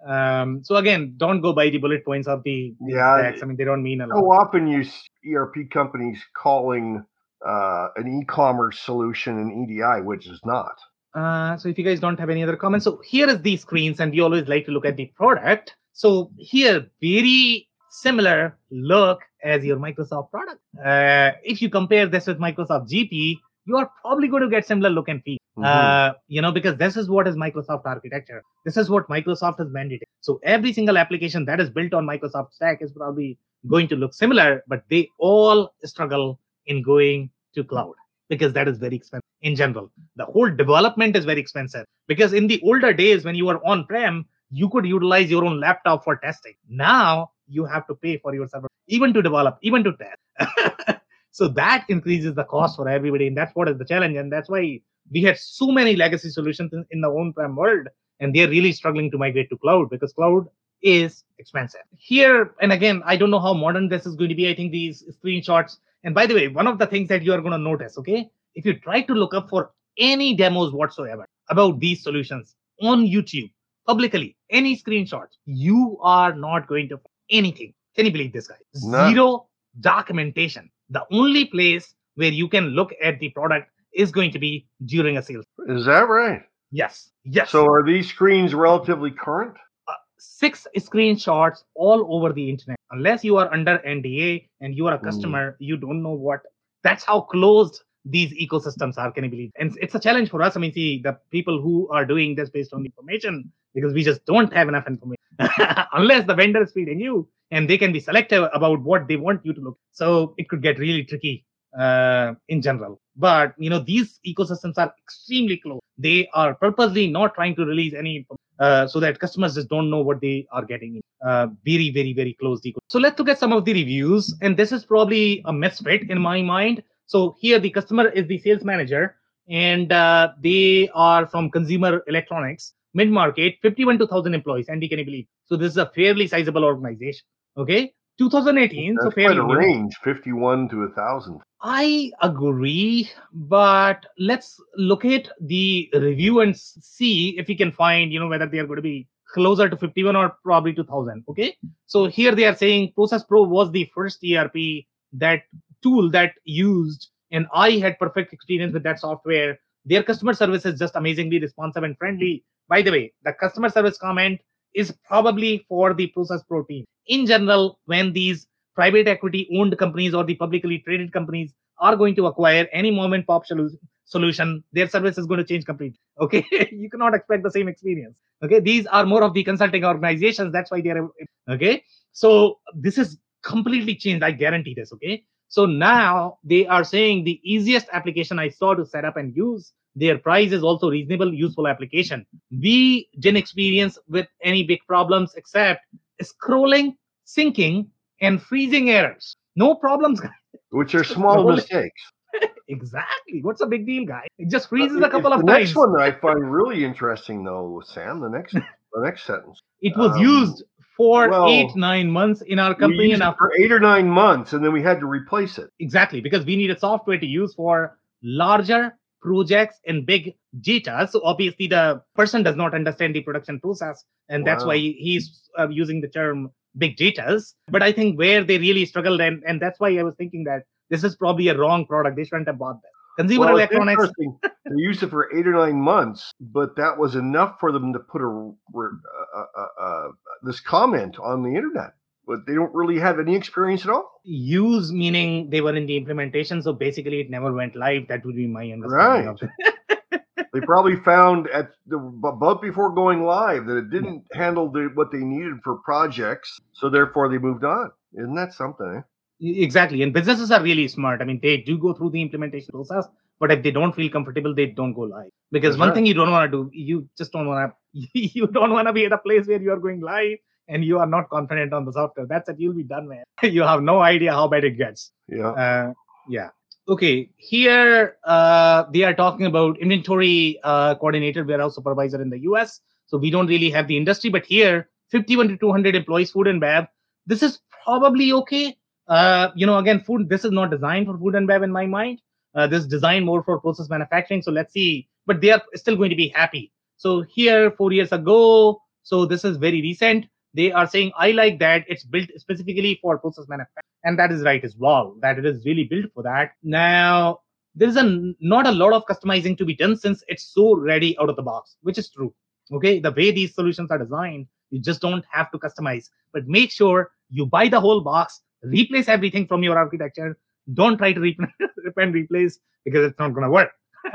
um, so again, don't go by the bullet points of the the Yeah, specs. I mean, they don't mean a How lot. often you see ERP companies calling uh, an e-commerce solution an EDI, which is not. Uh, so if you guys don't have any other comments, so here is the screens, and we always like to look at the product. So here, very similar look as your Microsoft product. Uh, if you compare this with Microsoft GP, you are probably going to get similar look and feel. Mhm. Uh, you know, because this is what is Microsoft architecture. This is what Microsoft has mandated. So every single application that is built on Microsoft stack is probably going to look similar, but they all struggle in going to cloud. Because that is very expensive in general. The whole development is very expensive because in the older days when you were on prem, you could utilize your own laptop for testing. Now you have to pay for your server, even to develop, even to test. so that increases the cost for everybody, and that's what is the challenge. And that's why we had so many legacy solutions in, in the on-prem world, and they're really struggling to migrate to cloud because cloud is expensive. Here, and again, I don't know how modern this is going to be. I think these screenshots. And by the way, one of the things that you are going to notice, okay, if you try to look up for any demos whatsoever about these solutions on YouTube, publicly, any screenshots, you are not going to find anything. Can you believe this guy? No. Zero documentation. The only place where you can look at the product is going to be during a sales. Is that right? Yes. Yes. So are these screens relatively current? Six screenshots all over the internet. Unless you are under NDA and you are a Mm. customer, you don't know what. That's how closed these ecosystems are. Can you believe? And it's a challenge for us. I mean, see, the people who are doing this based on the information because we just don't have enough information. Unless the vendor is feeding you, and they can be selective about what they want you to look. So it could get really tricky uh, in general. But you know, these ecosystems are extremely close. They are purposely not trying to release any uh, so that customers just don't know what they are getting. Uh, very, very, very close. So let's look at some of the reviews, and this is probably a misfit in my mind. So here, the customer is the sales manager, and uh, they are from consumer electronics, mid market, 51 to 1,000 employees. Andy, can you believe? So this is a fairly sizable organization. Okay, 2018. so That's fairly quite a range, 51 to 1,000. I agree, but let's look at the review and see if we can find, you know, whether they are going to be closer to 51 or probably 2000. Okay. So here they are saying Process Pro was the first ERP that tool that used, and I had perfect experience with that software. Their customer service is just amazingly responsive and friendly. By the way, the customer service comment is probably for the Process Pro team. In general, when these private equity owned companies or the publicly traded companies are going to acquire any mom and pop solution, their service is going to change completely. Okay. you cannot expect the same experience. Okay. These are more of the consulting organizations. That's why they're okay. So this is completely changed. I guarantee this. Okay. So now they are saying the easiest application I saw to set up and use. Their price is also reasonable, useful application. We didn't experience with any big problems except scrolling, syncing, and freezing errors. No problems, guys. which are small mistakes. exactly. What's a big deal, guy? It just freezes Uh, a couple of the times. next one that I find really interesting, though, Sam. The next, the next sentence. It was um, used for well, eight, nine months in our company, and after eight or nine months, and then we had to replace it. exactly because we needed software to use for larger projects and big data. So obviously, the person does not understand the production process, and that's why he's uh, using the term big data. But I think where they really struggled, and and that's why I was thinking that this is probably a wrong product. They shouldn't have bought that. Consumer Well, electronics. they used it for eight or nine months, but that was enough for them to put a, uh, uh, uh, this comment on the internet. But they don't really have any experience at all. use meaning they were in the implementation so basically it never went live that would be my understanding of it They probably found at the about before going live that it didn't handle the, what they needed for projects, so therefore they moved on. Isn't that something? eh? Exactly and businesses are really smart i mean they do go through the implementation process but if they don't feel comfortable they don't go live because That's one right. thing you don't want to do you just don't want to you don't want to be at a place where you are going live and you are not confident on the software that's it you'll be done man you have no idea how bad it gets Yeah. Uh, yeah. Okay. Here uh, they are talking about inventory uh, coordinator, warehouse supervisor in the US. So we don't really have the industry, but here 51 to 200 employees, food and bev. This is probably okay. Uh, you know, again, food. This is not designed for food and bev in my mind. Uh, this is designed more for process manufacturing. So let's see. But they are still going to be happy. So here, four years ago. So this is very recent. They are saying I like that. It's built specifically for process manufacturing. And that is right as well that it is really built for that. Now there's a not a lot of customizing to be done since it's so ready out of the box which is true okay? The way these solutions are designed you just don't have to customize. But make sure you buy the whole box replace everything from your architecture. Don't try to rip, and replace because it's not going to work.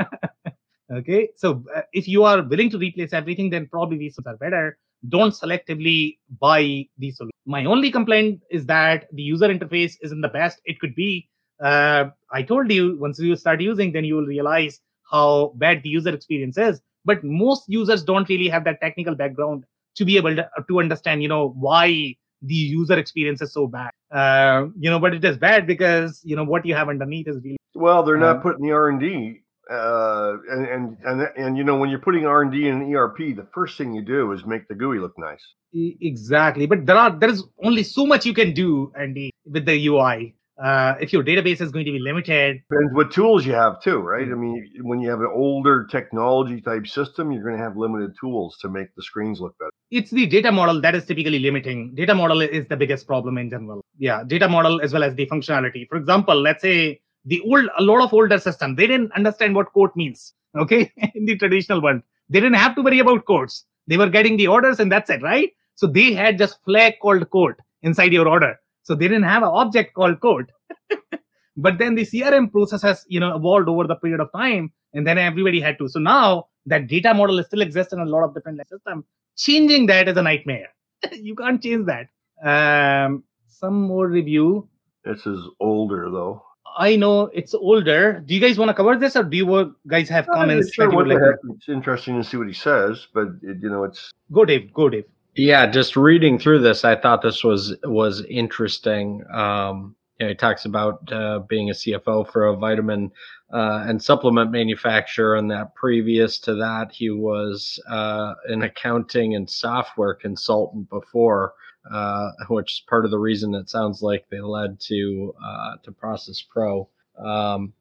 Okay? So uh, if you are willing to replace everything then probably these are better don't selectively buy these solutions. My only complaint is that the user interface isn't the best it could be. uh, I told you once you start using, then you will realize how bad the user experience is. But most users don't really have that technical background to be able to, to understand, you know, why the user experience is so bad. Uh, you know, but it is bad because you know what you have underneath is really well. They're not putting the R and D, uh, and and and and you know when you're putting R and D in an ERP, the first thing you do is make the GUI look nice. Exactly, but there are there is only so much you can do, Andy, with the UI uh, if your database is going to be limited. Depends what tools you have too, right? I mean, when you have an older technology type system, you're going to have limited tools to make the screens look better. It's the data model that is typically limiting. Data model is the biggest problem in general. Yeah, data model as well as the functionality. For example, let's say the old, a lot of older system, they didn't understand what quote means. Okay, in the traditional world they didn't have to worry about quotes. They were getting the orders and that's it, right? So they had just flag called quote inside your order so they didn't have an object called code. but then the CRM process has, you know, evolved over the period of time, and then everybody had to. So now that data model still exists in a lot of different systems. Changing that is a nightmare. you can't change that. Um, some more review. This is older though. I know it's older. Do you guys want to cover this, or do you guys have comments? Sure, what like It's interesting to see what he says, but it, you know, it's go, Dave. Go, Dave. Yeah, just reading through this, I thought this was was interesting. Um, you know, he talks about uh, being a CFO for a vitamin uh, and supplement manufacturer, and that previous to that, he was uh, an accounting and software consultant before, uh, which is part of the reason it sounds like they led to uh, to Process Pro. Um,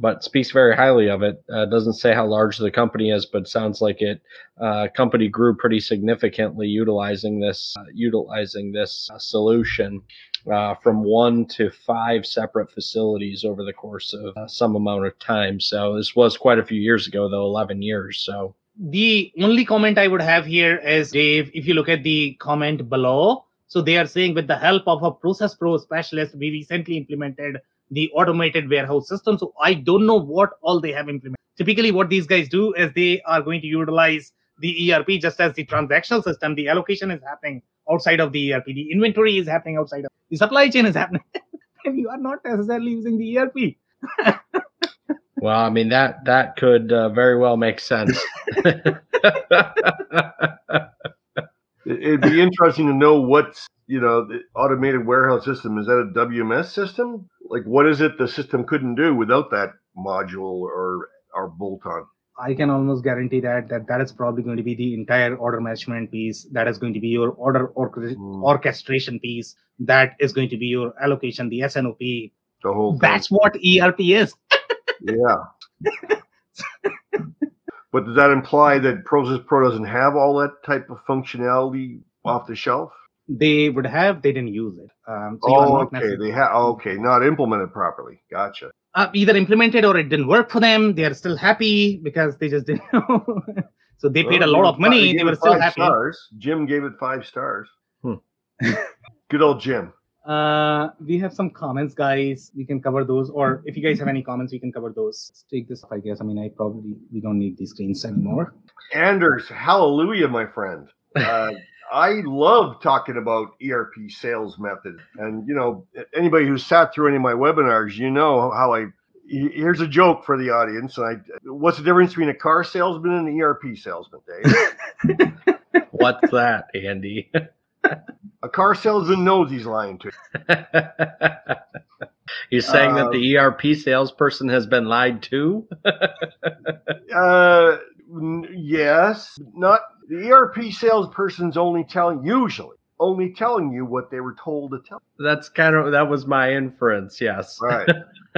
but speaks very highly of it. Uh, doesn't say how large the company is, but sounds like it uh, company grew pretty significantly utilizing this uh, utilizing this uh, solution from one to five separate facilities over the course of some amount of time. So this was quite a few years ago, though, 11 years. So the only comment I would have here is Dave. If you look at the comment below, so they are saying with the help of a Process Pro specialist, we recently implemented the automated warehouse system. So I don't know what all they have implemented. Typically, what these guys do is they are going to utilize the ERP just as the transactional system. The allocation is happening outside of the ERP. The inventory is happening outside of the supply chain is happening. and you are not necessarily using the ERP. well, I mean that that could uh, very well make sense. It'd be interesting to know what's you know the automated warehouse system. Is that a WMS system? like what is it the system couldn't do without that module or or bolt on i can almost guarantee that that that is probably going to be the entire order management piece that is going to be your order or- mm. orchestration piece that is going to be your allocation the S&OP the whole thing. that's what erp is yeah but does that imply that process pro doesn't have all that type of functionality off the shelf? They would have they didn't use it. Um, so oh okay. they have okay. Not implemented properly. Gotcha. Uh, either implemented or it didn't work for them. They are still happy because they just didn't know. So they paid well, a lot of money. they, they were still happy. stars. jim gave it five stars. Hmm. good old jim uh, we have some comments, guys. We can cover those, or if you guys have any comments, we can cover those. Let's take this off, I guess. I mean, I probably we don't need these screens anymore. Anders, hallelujah, my friend. Uh, I love talking about ERP sales method. And, you know, anybody who's sat through any of my webinars, you know how I. Here's a joke for the audience. I, what's the difference between a car salesman and an ERP salesman, Dave? what's that, Andy? a car salesman knows he's lying to you. You're saying that the um, ERP salesperson has been lied to? uh, yes, not the ERP salesperson's only telling usually only telling you what they were told to tell. That's kind of that was my inference. Yes. Right.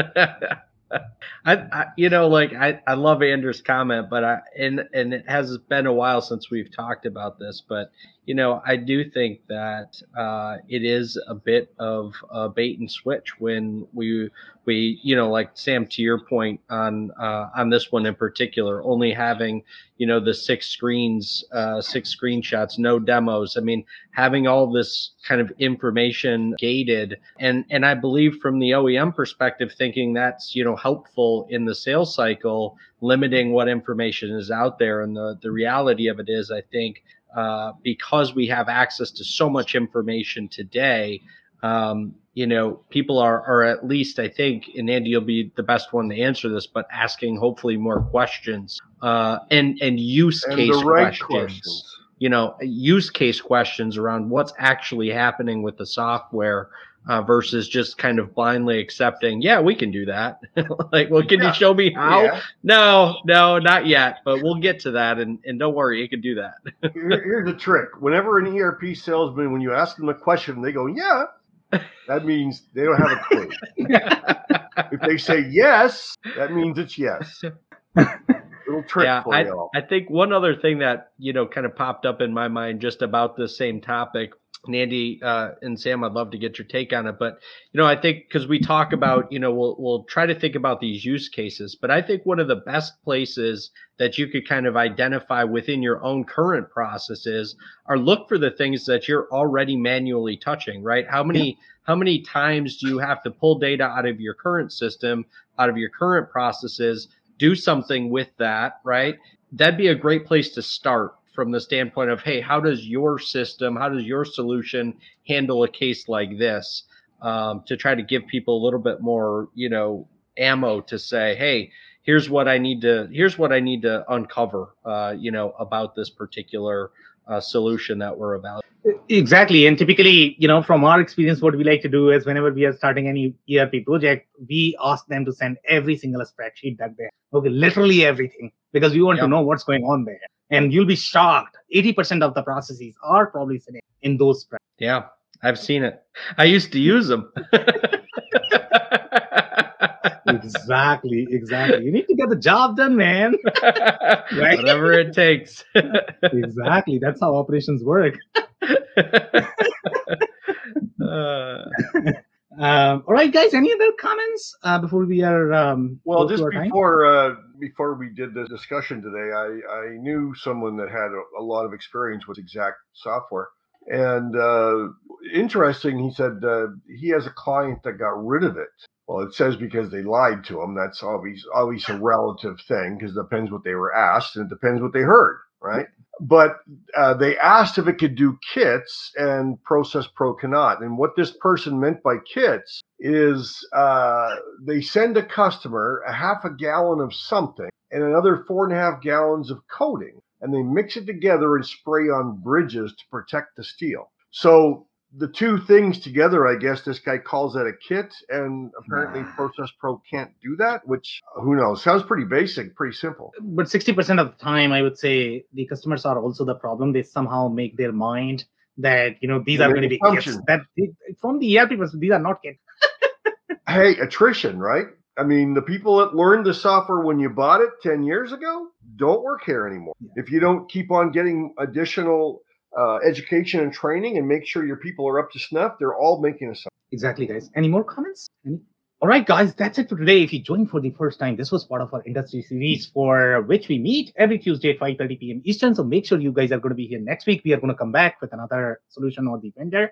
I, I, you know like I, I love Andrew's comment, but I and and it has been a while since we've talked about this, but you know I do think that uh, it is a bit of a bait and switch when we we you know like Sam to your point on uh, on this one in particular, only having you know the six screens, uh, six screenshots, no demos. I mean having all this kind of information gated, and and I believe from the OEM perspective, thinking that's you know helpful in the sales cycle, limiting what information is out there. And the, the reality of it is, I think, uh, because we have access to so much information today, um, you know, people are, are at least, I think, and Andy, you'll be the best one to answer this, but asking hopefully more questions uh, and and use And case right questions. questions. You know, use case questions around what's actually happening with the software uh, versus just kind of blindly accepting, yeah, we can do that. like, well, can Yeah. you show me how? Yeah. No, no, not yet, but we'll get to that. And, and don't worry, you can do that. Here- here's the trick. Whenever an ERP salesman, when you ask them a question, they go, "Yeah," that means they don't have a clue. if they say yes, that means it's yes. Little trick yeah, for I, y'all. I think one other thing that you know kind of popped up in my mind just about the same topic, and Andy uh, and Sam, I'd love to get your take on it. But you know, I think because we talk about, you know, we'll we'll try to think about these use cases. But I think one of the best places that you could kind of identify within your own current processes are look for the things that you're already manually touching. Right? How many how many times do you have to pull data out of your current system, out of your current processes? Do something with that, right? That'd be a great place to start from the standpoint of, hey, how does your system, how does your solution handle a case like this? Um, to try to give people a little bit more, you know, ammo to say, hey, here's what I need to, here's what I need to uncover, uh, you know, about this particular uh, solution that we're evaluating. Exactly. And typically, you know, from our experience, what we like to do is whenever we are starting any ERP project, we ask them to send every single spreadsheet that they have. Okay, literally everything, because we want to know what's going on there. And you'll be shocked. 80% of the processes are probably sitting in those spreadsheets. Yeah, I've seen it. I used to use them. exactly, exactly. You need to get the job done, man. Whatever it takes. exactly. That's how operations work. Uh, Um, all right, guys. Any other comments uh, before we are? Um, Well, just before uh, before we did the discussion today, I, I knew someone that had a, a lot of experience with exact software, and uh, interesting. He said uh, he has a client that got rid of it. Well, it says because they lied to him. That's always always a relative thing because it depends what they were asked and it depends what they heard, right? But uh, they asked if it could do kits, and Process Pro cannot. And what this person meant by kits is uh, they send a customer a half a gallon of something and another four and a half gallons of coating, and they mix it together and spray on bridges to protect the steel. So the two things together, I guess this guy calls that a kit, and apparently Process Pro can't do that, which who knows? Sounds pretty basic, pretty simple. but 60% of the time i would say the customers are also the problem they somehow make their mind that you know these are going to be kits that from the erp perspective these are not kits Hey, attrition, right? I mean, the people that learned the software when you bought it 10 years ago don't work here anymore. If you don't keep on getting additional uh, education and training and make sure your people are up to snuff, they're all making assumptions. exactly guys any more comments Any? all right guys that's it for today if you joined for the first time this was part of our industry series for which we meet every tuesday at 5.30 p.m eastern so make sure you guys are going to be here next week we are going to come back with another solution or the vendor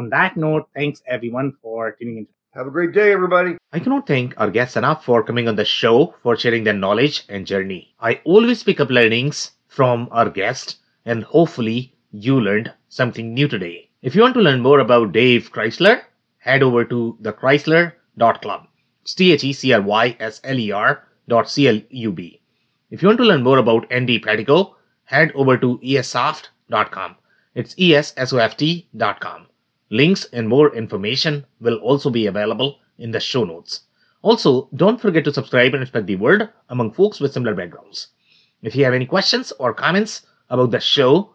on that note thanks everyone for tuning in Have a great day, everybody. I cannot thank our guests enough for coming on the show for sharing their knowledge and journey. I always pick up learnings from our guests, and hopefully, you learned something new today. If you want to learn more about Dave Chrysler, head over to thechrysler.club. It's T H E C R Y S L E R dot C L U B. If you want to learn more about Andy Pratico, head over to esoft.com. It's esoft.com. Links and more information will also be available in the show notes. Also, don't forget to subscribe and spread the word among folks with similar backgrounds. If you have any questions or comments about the show,